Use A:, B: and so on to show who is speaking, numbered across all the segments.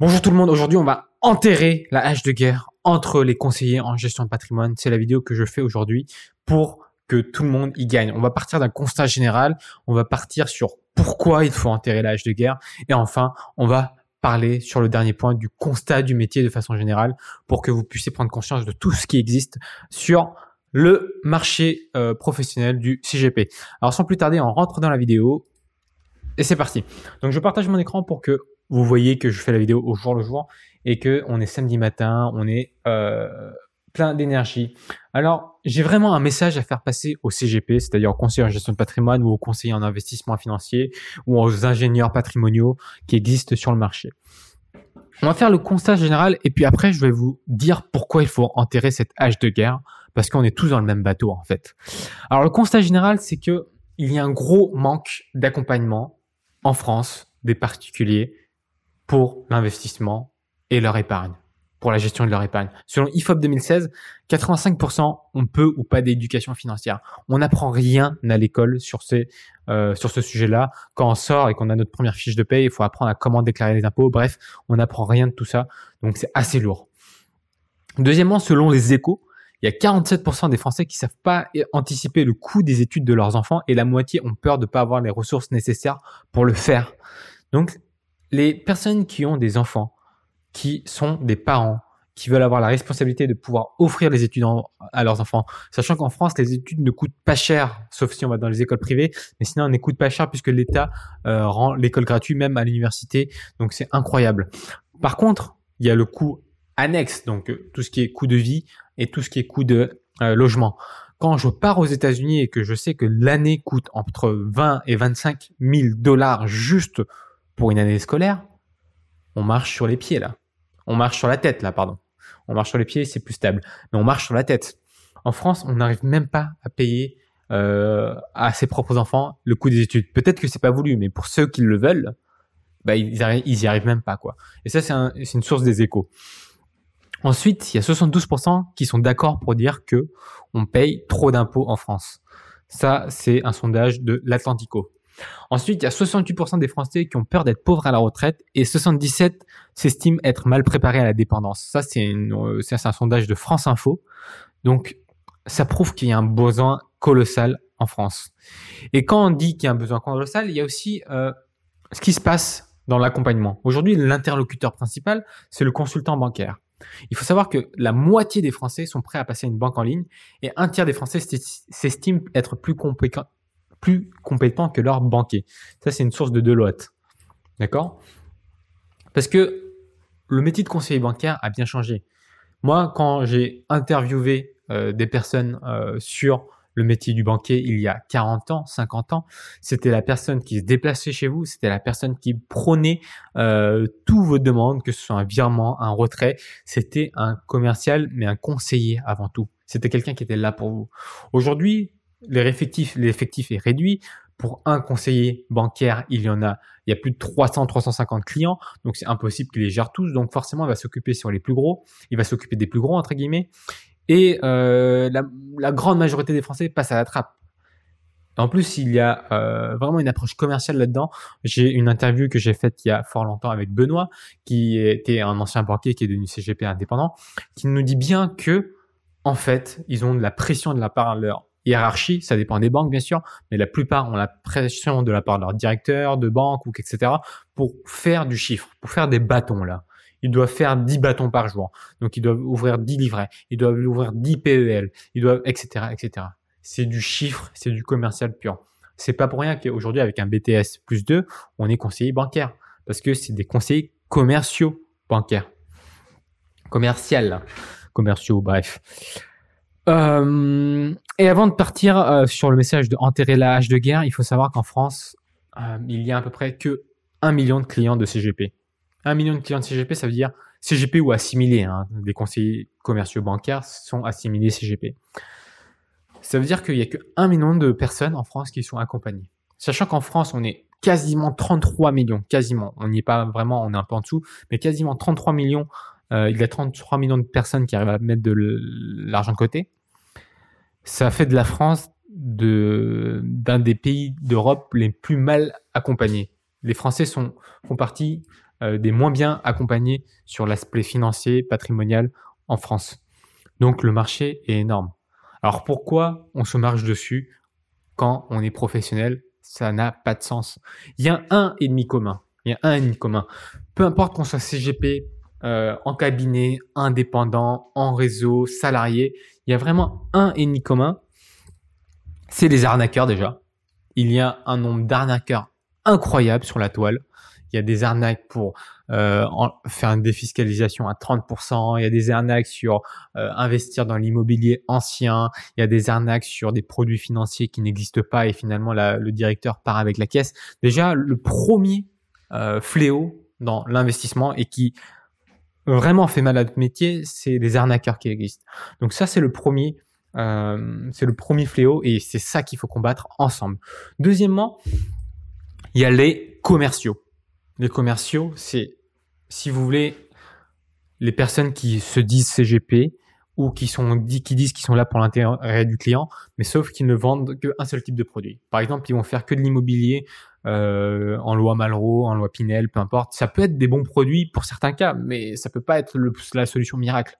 A: Bonjour tout le monde, aujourd'hui on va enterrer la hache de guerre entre les conseillers en gestion de patrimoine. C'est la vidéo que je fais aujourd'hui pour que tout le monde y gagne. On va partir d'un constat général, on va partir sur pourquoi il faut enterrer la hache de guerre et enfin on va parler sur le dernier point du constat du métier de façon générale pour que vous puissiez prendre conscience de tout ce qui existe sur le marché euh, professionnel du CGP. Alors sans plus tarder, on rentre dans la vidéo et c'est parti. Donc je partage mon écran pour que vous voyez que je fais la vidéo au jour le jour et que on est samedi matin, on est euh, plein d'énergie. Alors, j'ai vraiment un message à faire passer au CGP, c'est-à-dire aux conseillers en gestion de patrimoine ou aux conseillers en investissement financier ou aux ingénieurs patrimoniaux qui existent sur le marché. On va faire le constat général et puis après, je vais vous dire pourquoi il faut enterrer cette hache de guerre parce qu'on est tous dans le même bateau en fait. Alors, le constat général, c'est que il y a un gros manque d'accompagnement en France des particuliers pour l'investissement et leur épargne, pour la gestion de leur épargne. Selon IFOP 2016, 85% ont peu ou pas d'éducation financière. On n'apprend rien à l'école sur, ces, euh, sur ce sujet-là. Quand on sort et qu'on a notre première fiche de paie, il faut apprendre à comment déclarer les impôts. Bref, on n'apprend rien de tout ça. Donc c'est assez lourd. Deuxièmement, selon les échos, il y a 47% des Français qui savent pas anticiper le coût des études de leurs enfants et la moitié ont peur de pas avoir les ressources nécessaires pour le faire. Donc, les personnes qui ont des enfants, qui sont des parents, qui veulent avoir la responsabilité de pouvoir offrir les études à leurs enfants, sachant qu'en France, les études ne coûtent pas cher, sauf si on va dans les écoles privées, mais sinon, elles ne coûtent pas cher puisque l'État euh, rend l'école gratuite même à l'université, donc c'est incroyable. Par contre, il y a le coût annexe, donc euh, tout ce qui est coût de vie et tout ce qui est coût de euh, logement. Quand je pars aux États-Unis et que je sais que l'année coûte entre 20 et 25 000 dollars juste pour une année scolaire, on marche sur les pieds là. On marche sur la tête là, pardon. On marche sur les pieds, c'est plus stable. Mais on marche sur la tête. En France, on n'arrive même pas à payer euh, à ses propres enfants le coût des études. Peut-être que c'est pas voulu, mais pour ceux qui le veulent, bah, ils, y arrivent même pas quoi. Et ça, c'est un, une source des échos. Ensuite, il y a 72% qui sont d'accord pour dire que on paye trop d'impôts en France. Ça, c'est un sondage de l'Atlantico. Ensuite, il y a 68% des Français qui ont peur d'être pauvres à la retraite et 77 s'estiment être mal préparés à la dépendance. Ça, c'est euh, un sondage de France Info. Donc, ça prouve qu'il y a un besoin colossal en France. Et quand on dit qu'il y a un besoin colossal, il y a aussi euh, ce qui se passe dans l'accompagnement. Aujourd'hui, l'interlocuteur principal, c'est le consultant bancaire. Il faut savoir que la moitié des Français sont prêts à passer à une banque en ligne et un tiers des Français s'estiment être plus compétents plus compétents que leurs banquiers. Ça, c'est une source de Deloitte. D'accord? Parce que le métier de conseiller bancaire a bien changé. Moi, quand j'ai interviewé euh, des personnes euh, sur le métier du banquier il y a 40 ans, 50 ans, c'était la personne qui se déplaçait chez vous, c'était la personne qui prenait euh, toutes vos demandes, que ce soit un virement, un retrait. C'était un commercial, mais un conseiller avant tout. C'était quelqu'un qui était là pour vous. Aujourd'hui, l'effectif, est réduit. Pour un conseiller bancaire, il y en a, il y a plus de 300, 350 clients, donc c'est impossible qu'il les gère tous. Donc forcément, il va s'occuper sur les plus gros, il va s'occuper des plus gros entre guillemets, et euh, la, grande majorité des Français passent à la trappe. En plus, il y a euh, vraiment une approche commerciale là-dedans. J'ai une interview que j'ai faite il y a fort longtemps avec Benoît, qui était un ancien banquier qui est devenu CGP indépendant, qui nous dit bien que, en fait, ils ont de la pression de la part de leur hiérarchie, ça dépend des banques bien sûr, mais la plupart ont la pression de la part de leur directeur de banque ou etc. pour faire du chiffre, pour faire des bâtons là. Ils doivent faire 10 bâtons par jour. Donc ils doivent ouvrir 10 livrets, ils doivent ouvrir 10 PEL, ils doivent etc. etc. C'est du chiffre, c'est du commercial pur. C'est pas pour rien qu'aujourd'hui avec un BTS plus 2, on est conseiller bancaire parce que c'est des conseillers commerciaux bancaires. Commercial, commerciaux, bref. Euh, et avant de partir euh, sur le message de enterrer la hache de guerre, il faut savoir qu'en France, euh, il y a à peu près que 1 million de clients de CGP. 1 million de clients de CGP, ça veut dire CGP ou assimilés. Hein, des conseillers commerciaux bancaires sont assimilés CGP. Ça veut dire qu'il n'y a que 1 million de personnes en France qui sont accompagnées. Sachant qu'en France, on est quasiment 33 millions, quasiment. On n'y est pas vraiment, on est un peu en dessous, mais quasiment 33 millions. il y a 33 millions de personnes qui arrivent à mettre de l'argent de côté ça fait de la France d'un des pays d'Europe les plus mal accompagnés. Les Français sont, font partie euh, des moins bien accompagnés sur l'aspect financier, patrimonial en France. Donc le marché est énorme. Alors pourquoi on se marche dessus quand on est professionnel? Ça n'a pas de sens. Il y a un ennemi commun. Il y a un ennemi commun. Peu importe qu'on soit CGP, euh, en cabinet, indépendant, en réseau, salarié, il y a vraiment un ennemi commun. C'est les arnaqueurs déjà. Il y a un nombre d'arnaqueurs incroyable sur la toile. Il y a des arnaques pour euh, faire une défiscalisation à 30%. Il y a des arnaques sur euh, investir dans l'immobilier ancien. Il y a des arnaques sur des produits financiers qui n'existent pas et finalement le directeur part avec la caisse. Déjà, le premier fléau dans l'investissement et qui vraiment fait mal à notre métier, c'est les arnaqueurs qui existent. Donc ça, c'est le premier. c'est le premier fléau et c'est ça qu'il faut combattre ensemble. Deuxièmement, il y a les commerciaux. Les commerciaux, c'est, si vous voulez, les personnes qui se disent CGP ou qui, sont, qui disent qu'ils sont là pour l'intérêt du client, mais sauf qu'ils ne vendent qu'un seul type de produit. Par exemple, ils vont faire que de l'immobilier euh, en loi Malraux, en loi Pinel, peu importe. Ça peut être des bons produits pour certains cas, mais ça peut pas être la solution miracle.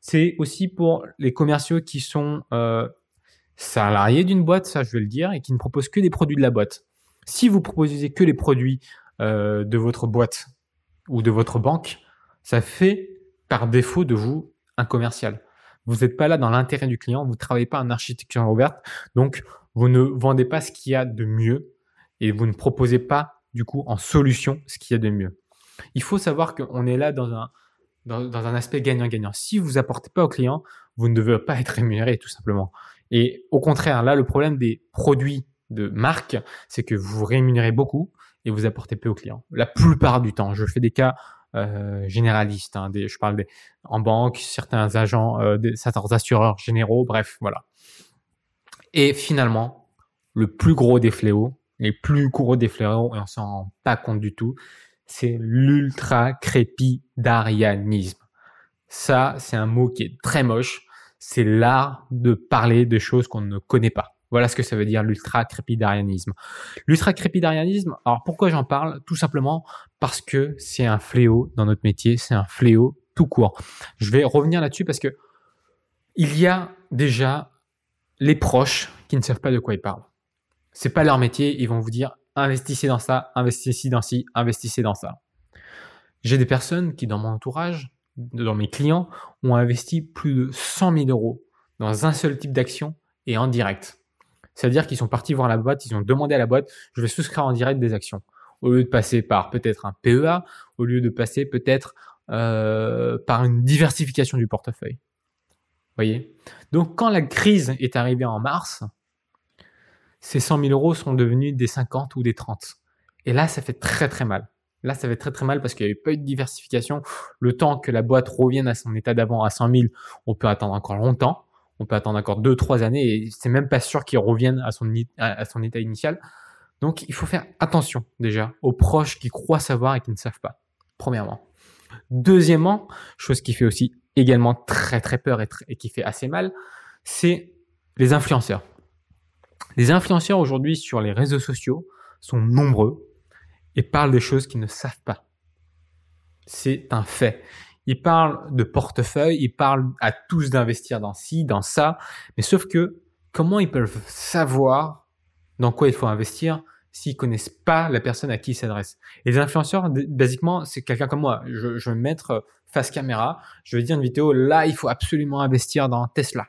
A: C'est aussi pour les commerciaux qui sont euh, salariés d'une boîte, ça je vais le dire, et qui ne proposent que des produits de la boîte. Si vous proposez que les produits euh, de votre boîte ou de votre banque, ça fait par défaut de vous un commercial. Vous n'êtes pas là dans l'intérêt du client, vous ne travaillez pas en architecture ouverte, donc vous ne vendez pas ce qu'il y a de mieux et vous ne proposez pas du coup en solution ce qu'il y a de mieux. Il faut savoir qu'on est là dans un, dans, un aspect gagnant-gagnant. Si vous apportez pas au client, vous ne devez pas être rémunéré tout simplement. Et au contraire, là, le problème des produits de marque, c'est que vous rémunérez beaucoup et vous apportez peu aux clients. La plupart du temps, je fais des cas euh, généralistes, hein, je parle des, en banque, certains agents, euh, certains assureurs généraux, bref, voilà. Et finalement, le plus gros des fléaux, les plus gros des fléaux, et on s'en rend pas compte du tout, c'est l'ultra crépidarianisme. Ça, c'est un mot qui est très moche. C'est l'art de parler de choses qu'on ne connaît pas. Voilà ce que ça veut dire l'ultra-crépidarianisme. L'ultra-crépidarianisme, alors pourquoi j'en parle? Tout simplement parce que c'est un fléau dans notre métier, c'est un fléau tout court. Je vais revenir là-dessus parce que il y a déjà les proches qui ne savent pas de quoi ils parlent. C'est pas leur métier, ils vont vous dire investissez dans ça, investissez dans ci, investissez dans ça. J'ai des personnes qui dans mon entourage, dans mes clients, ont investi plus de 100 000 euros dans un seul type d'action et en direct. C'est-à-dire qu'ils sont partis voir la boîte, ils ont demandé à la boîte, je vais souscrire en direct des actions. Au lieu de passer par peut-être un PEA, au lieu de passer peut-être euh, par une diversification du portefeuille. voyez? Donc quand la crise est arrivée en mars, ces 100 000 euros sont devenus des 50 ou des 30. Et là, ça fait très très mal. Là, ça fait très très mal parce qu'il n'y avait pas eu de diversification. Le temps que la boîte revienne à son état d'avant à 100 000, on peut attendre encore longtemps on peut attendre encore 2-3 années et c'est même pas sûr qu'il revienne à son, état initial. Donc il faut faire attention déjà aux proches qui croient savoir et qui ne savent pas, premièrement. Deuxièmement, chose qui fait aussi également très très peur et qui fait assez mal, c'est les influenceurs. Les influenceurs aujourd'hui sur les réseaux sociaux sont nombreux et parlent des choses qu'ils ne savent pas. C'est un fait. Ils parlent de portefeuille, ils parlent à tous d'investir dans ci, dans ça, mais sauf que comment ils peuvent savoir dans quoi il faut investir s'ils connaissent pas la personne à qui ils s'adressent? Et les influenceurs, basiquement, c'est quelqu'un comme moi. Je, je vais me mettre face caméra, je vais dire une vidéo, là, il faut absolument investir dans Tesla.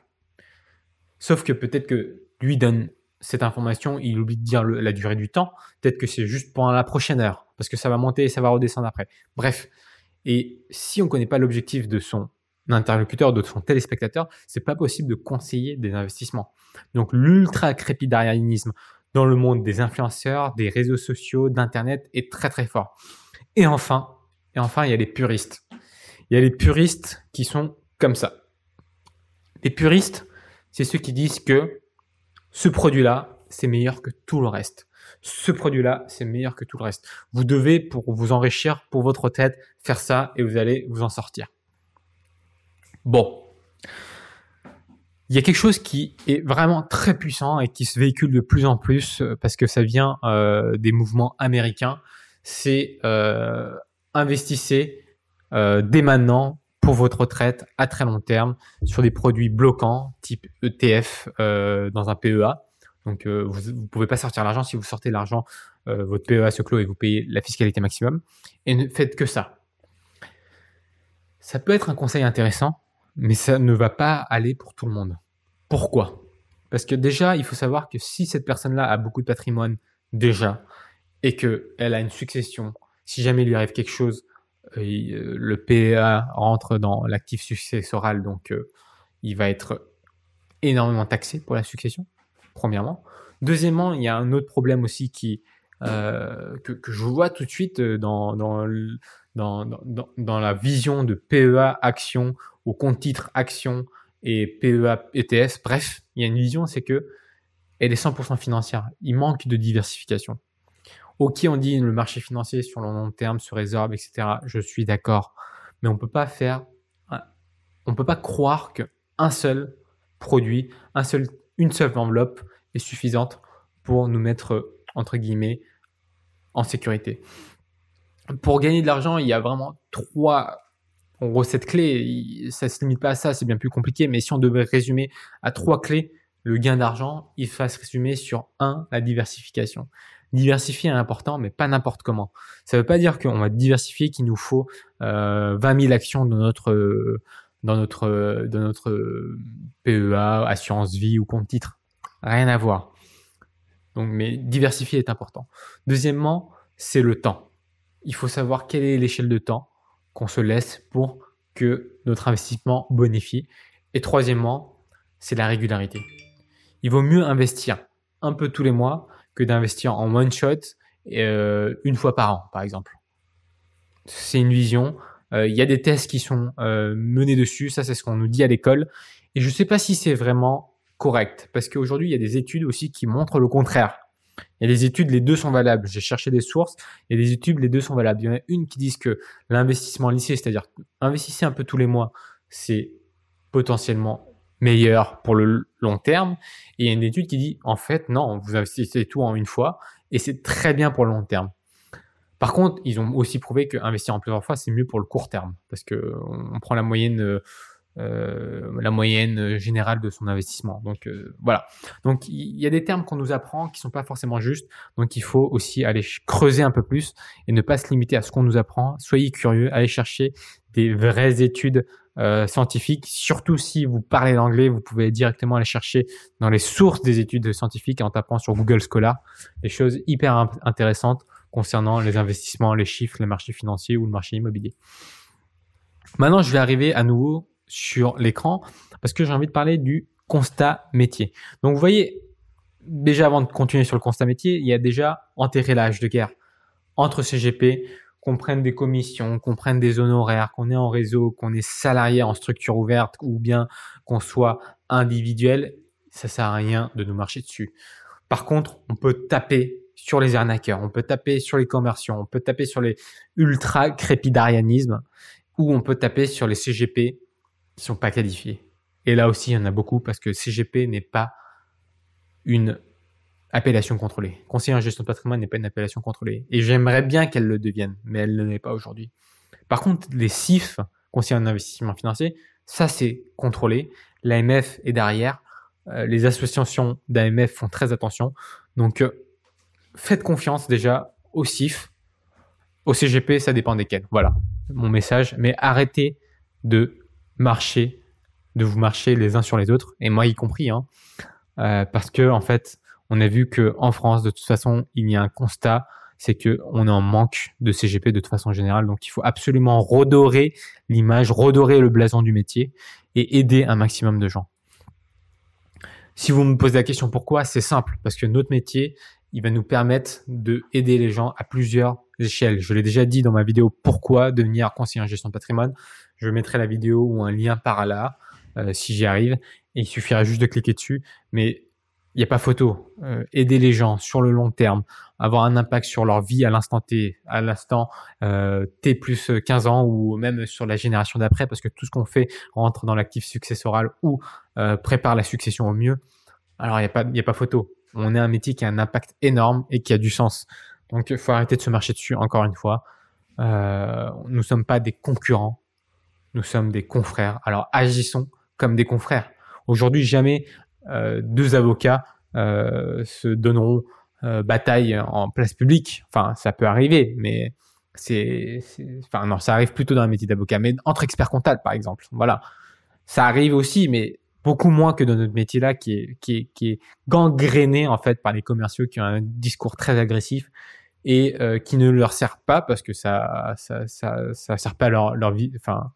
A: Sauf que peut-être que lui donne cette information, il oublie de dire la durée du temps. Peut-être que c'est juste pendant la prochaine heure, parce que ça va monter et ça va redescendre après. Bref, et si on ne connaît pas l'objectif de son interlocuteur, de son téléspectateur, c'est pas possible de conseiller des investissements. Donc l'ultra crépidarianisme dans le monde des influenceurs, des réseaux sociaux, d'internet est très très fort. Et enfin, et enfin, il y a les puristes. Il y a les puristes qui sont comme ça. Les puristes, c'est ceux qui disent que ce produit-là, c'est meilleur que tout le reste ce produit-là, c'est meilleur que tout le reste. Vous devez, pour vous enrichir, pour votre tête, faire ça et vous allez vous en sortir. Bon. Il y a quelque chose qui est vraiment très puissant et qui se véhicule de plus en plus euh, parce que ça vient euh, des mouvements américains. C'est euh, investissez dès maintenant pour votre retraite à très long terme sur des produits bloquants type ETF euh, dans un PEA. Donc euh, vous ne pouvez pas sortir l'argent. Si vous sortez l'argent, euh, votre PEA se clôt et vous payez la fiscalité maximum. Et ne faites que ça. Ça peut être un conseil intéressant, mais ça ne va pas aller pour tout le monde. Pourquoi? Parce que déjà, il faut savoir que si cette personne-là a beaucoup de patrimoine déjà et qu'elle a une succession, si jamais il lui arrive quelque chose, le PEA rentre dans l'actif successoral, donc euh, il va être énormément taxé pour la succession, premièrement. Deuxièmement, il y a un autre problème aussi qui, euh, que, que, je vois tout de suite dans, dans, dans, dans, dans la vision de PEA action ou compte titre action et PEA ETS. Bref, il y a une vision, c'est que elle est 100% financière. Il manque de diversification. Ok, on dit le marché financier sur le long terme se résorbe, etc. Je suis d'accord, mais on peut pas faire, on peut pas croire que un seul produit, un seul, une seule enveloppe est suffisante pour nous mettre entre guillemets en sécurité. Pour gagner de l'argent, il y a vraiment trois recettes clés. Ça se limite pas à ça, c'est bien plus compliqué. Mais si on devait résumer à trois clés, le gain d'argent, il faut se résumer sur un, la diversification. Diversifier est important, mais pas n'importe comment. Ça ne veut pas dire qu'on va diversifier qu'il nous faut euh, 20 000 actions dans notre dans notre PEA, assurance vie ou compte titre. Rien à voir. Donc, mais diversifier est important. Deuxièmement, c'est le temps. Il faut savoir quelle est l'échelle de temps qu'on se laisse pour que notre investissement bonifie. Et troisièmement, c'est la régularité. Il vaut mieux investir un peu tous les mois que d'investir en one shot euh, une fois par an, par exemple. C'est une vision. Euh, il y a des tests qui sont euh, menés dessus. Ça, c'est ce qu'on nous dit à l'école. Et je ne sais pas si c'est vraiment correct, parce qu'aujourd'hui, il y a des études aussi qui montrent le contraire. Il y a des études, les deux sont valables. J'ai cherché des sources. Il y a des études, les deux sont valables. Il y en a une qui dit que l'investissement lycée, c'est-à-dire investissez un peu tous les mois, c'est potentiellement meilleur pour le long terme. Et il y a une étude qui dit, en fait, non, vous investissez tout en une fois et c'est très bien pour le long terme. Par contre, ils ont aussi prouvé qu'investir en plusieurs fois, c'est mieux pour le court terme parce que on prend la moyenne euh, la moyenne générale de son investissement. Donc euh, voilà. Donc il y a des termes qu'on nous apprend qui sont pas forcément justes. Donc il faut aussi aller creuser un peu plus et ne pas se limiter à ce qu'on nous apprend. Soyez curieux, allez chercher des vraies études euh, scientifiques. Surtout si vous parlez l'anglais, vous pouvez directement aller chercher dans les sources des études scientifiques en tapant sur Google Scholar des choses hyper intéressantes concernant les investissements, les chiffres, les marchés financiers ou le marché immobilier. Maintenant, je vais arriver à nouveau sur l'écran parce que j'ai envie de parler du constat métier. Donc vous voyez, déjà avant de continuer sur le constat métier, il y a déjà enterré l'âge de guerre entre CGP, qu'on prenne des commissions, qu'on prenne des honoraires, qu'on est en réseau, qu'on est salarié en structure ouverte ou bien qu'on soit individuel, ça sert à rien de nous marcher dessus. Par contre, on peut taper sur les arnaqueurs, on peut taper sur les commerciants, on peut taper sur les ultra crépidarianismes ou on peut taper sur les CGP qui sont pas qualifiés. Et là aussi, il y en a beaucoup parce que CGP n'est pas une appellation contrôlée. Conseiller en gestion de patrimoine n'est pas une appellation contrôlée. Et j'aimerais bien qu'elle le devienne, mais elle ne l'est pas aujourd'hui. Par contre, les CIF, conseillers en investissement financier, ça c'est contrôlé. L'AMF est derrière. Euh, les associations d'AMF font très attention. Donc, euh, faites confiance déjà au CIF. Au CGP, ça dépend desquels. Voilà mon message. Mais arrêtez de marcher, de vous marcher les uns sur les autres, et moi y compris, hein, euh, parce que en fait, on a vu que en France, de toute façon, il y a un constat, c'est que on est en manque de CGP de toute façon générale, donc il faut absolument redorer l'image, redorer le blason du métier et aider un maximum de gens. Si vous me posez la question pourquoi, c'est simple, parce que notre métier, il va nous permettre de aider les gens à plusieurs échelles. Je l'ai déjà dit dans ma vidéo pourquoi devenir conseiller en gestion de patrimoine? Je mettrai la vidéo ou un lien par là euh, si j'y arrive. Il suffira juste de cliquer dessus. Mais il n'y a pas photo. Euh, aider les gens sur le long terme, avoir un impact sur leur vie à l'instant T, à l'instant euh, T plus 15 ans ou même sur la génération d'après, parce que tout ce qu'on fait rentre dans l'actif successoral ou prépare la succession au mieux. Alors il n'y a, pas, a pas photo on est un métier qui a un impact énorme et qui a du sens. Donc, il faut arrêter de se marcher dessus, encore une fois. Euh, nous ne sommes pas des concurrents, nous sommes des confrères. Alors agissons comme des confrères. Aujourd'hui, jamais euh, deux avocats euh, se donneront euh, bataille en place publique. Enfin, ça peut arriver, mais c'est, enfin non, ça arrive plutôt dans le métier d'avocat, mais entre experts comptables, par exemple. Voilà, ça arrive aussi, mais beaucoup moins que dans notre métier là, qui est, qui gangréné en fait par les commerciaux qui ont un discours très agressif et euh, qui ne leur sert pas parce que ça, ça, ça, ça sert pas leur, leur vie, enfin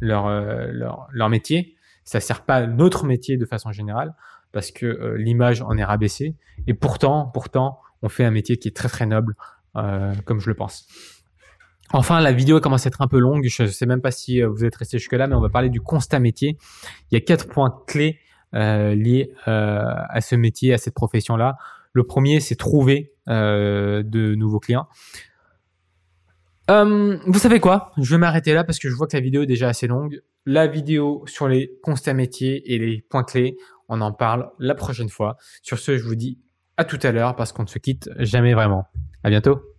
A: leur, euh, leur, leur métier. Ça sert pas notre métier de façon générale parce que euh, l'image en est rabaissée. Et pourtant, pourtant, on fait un métier qui est très très noble, euh, comme je le pense. Enfin, la vidéo commence à être un peu longue. Je ne sais même pas si euh, vous êtes resté jusque-là, mais on va parler du constat métier. Il y a quatre points clés euh, liés euh, à ce métier, à cette profession-là. Le premier, c'est trouver de nouveaux clients. Euh, vous savez quoi? Je vais m'arrêter là parce que je vois que la vidéo est déjà assez longue. La vidéo sur les constats métiers et les points clés, on en parle la prochaine fois. Sur ce, je vous dis à tout à l'heure parce qu'on ne se quitte jamais vraiment. À bientôt.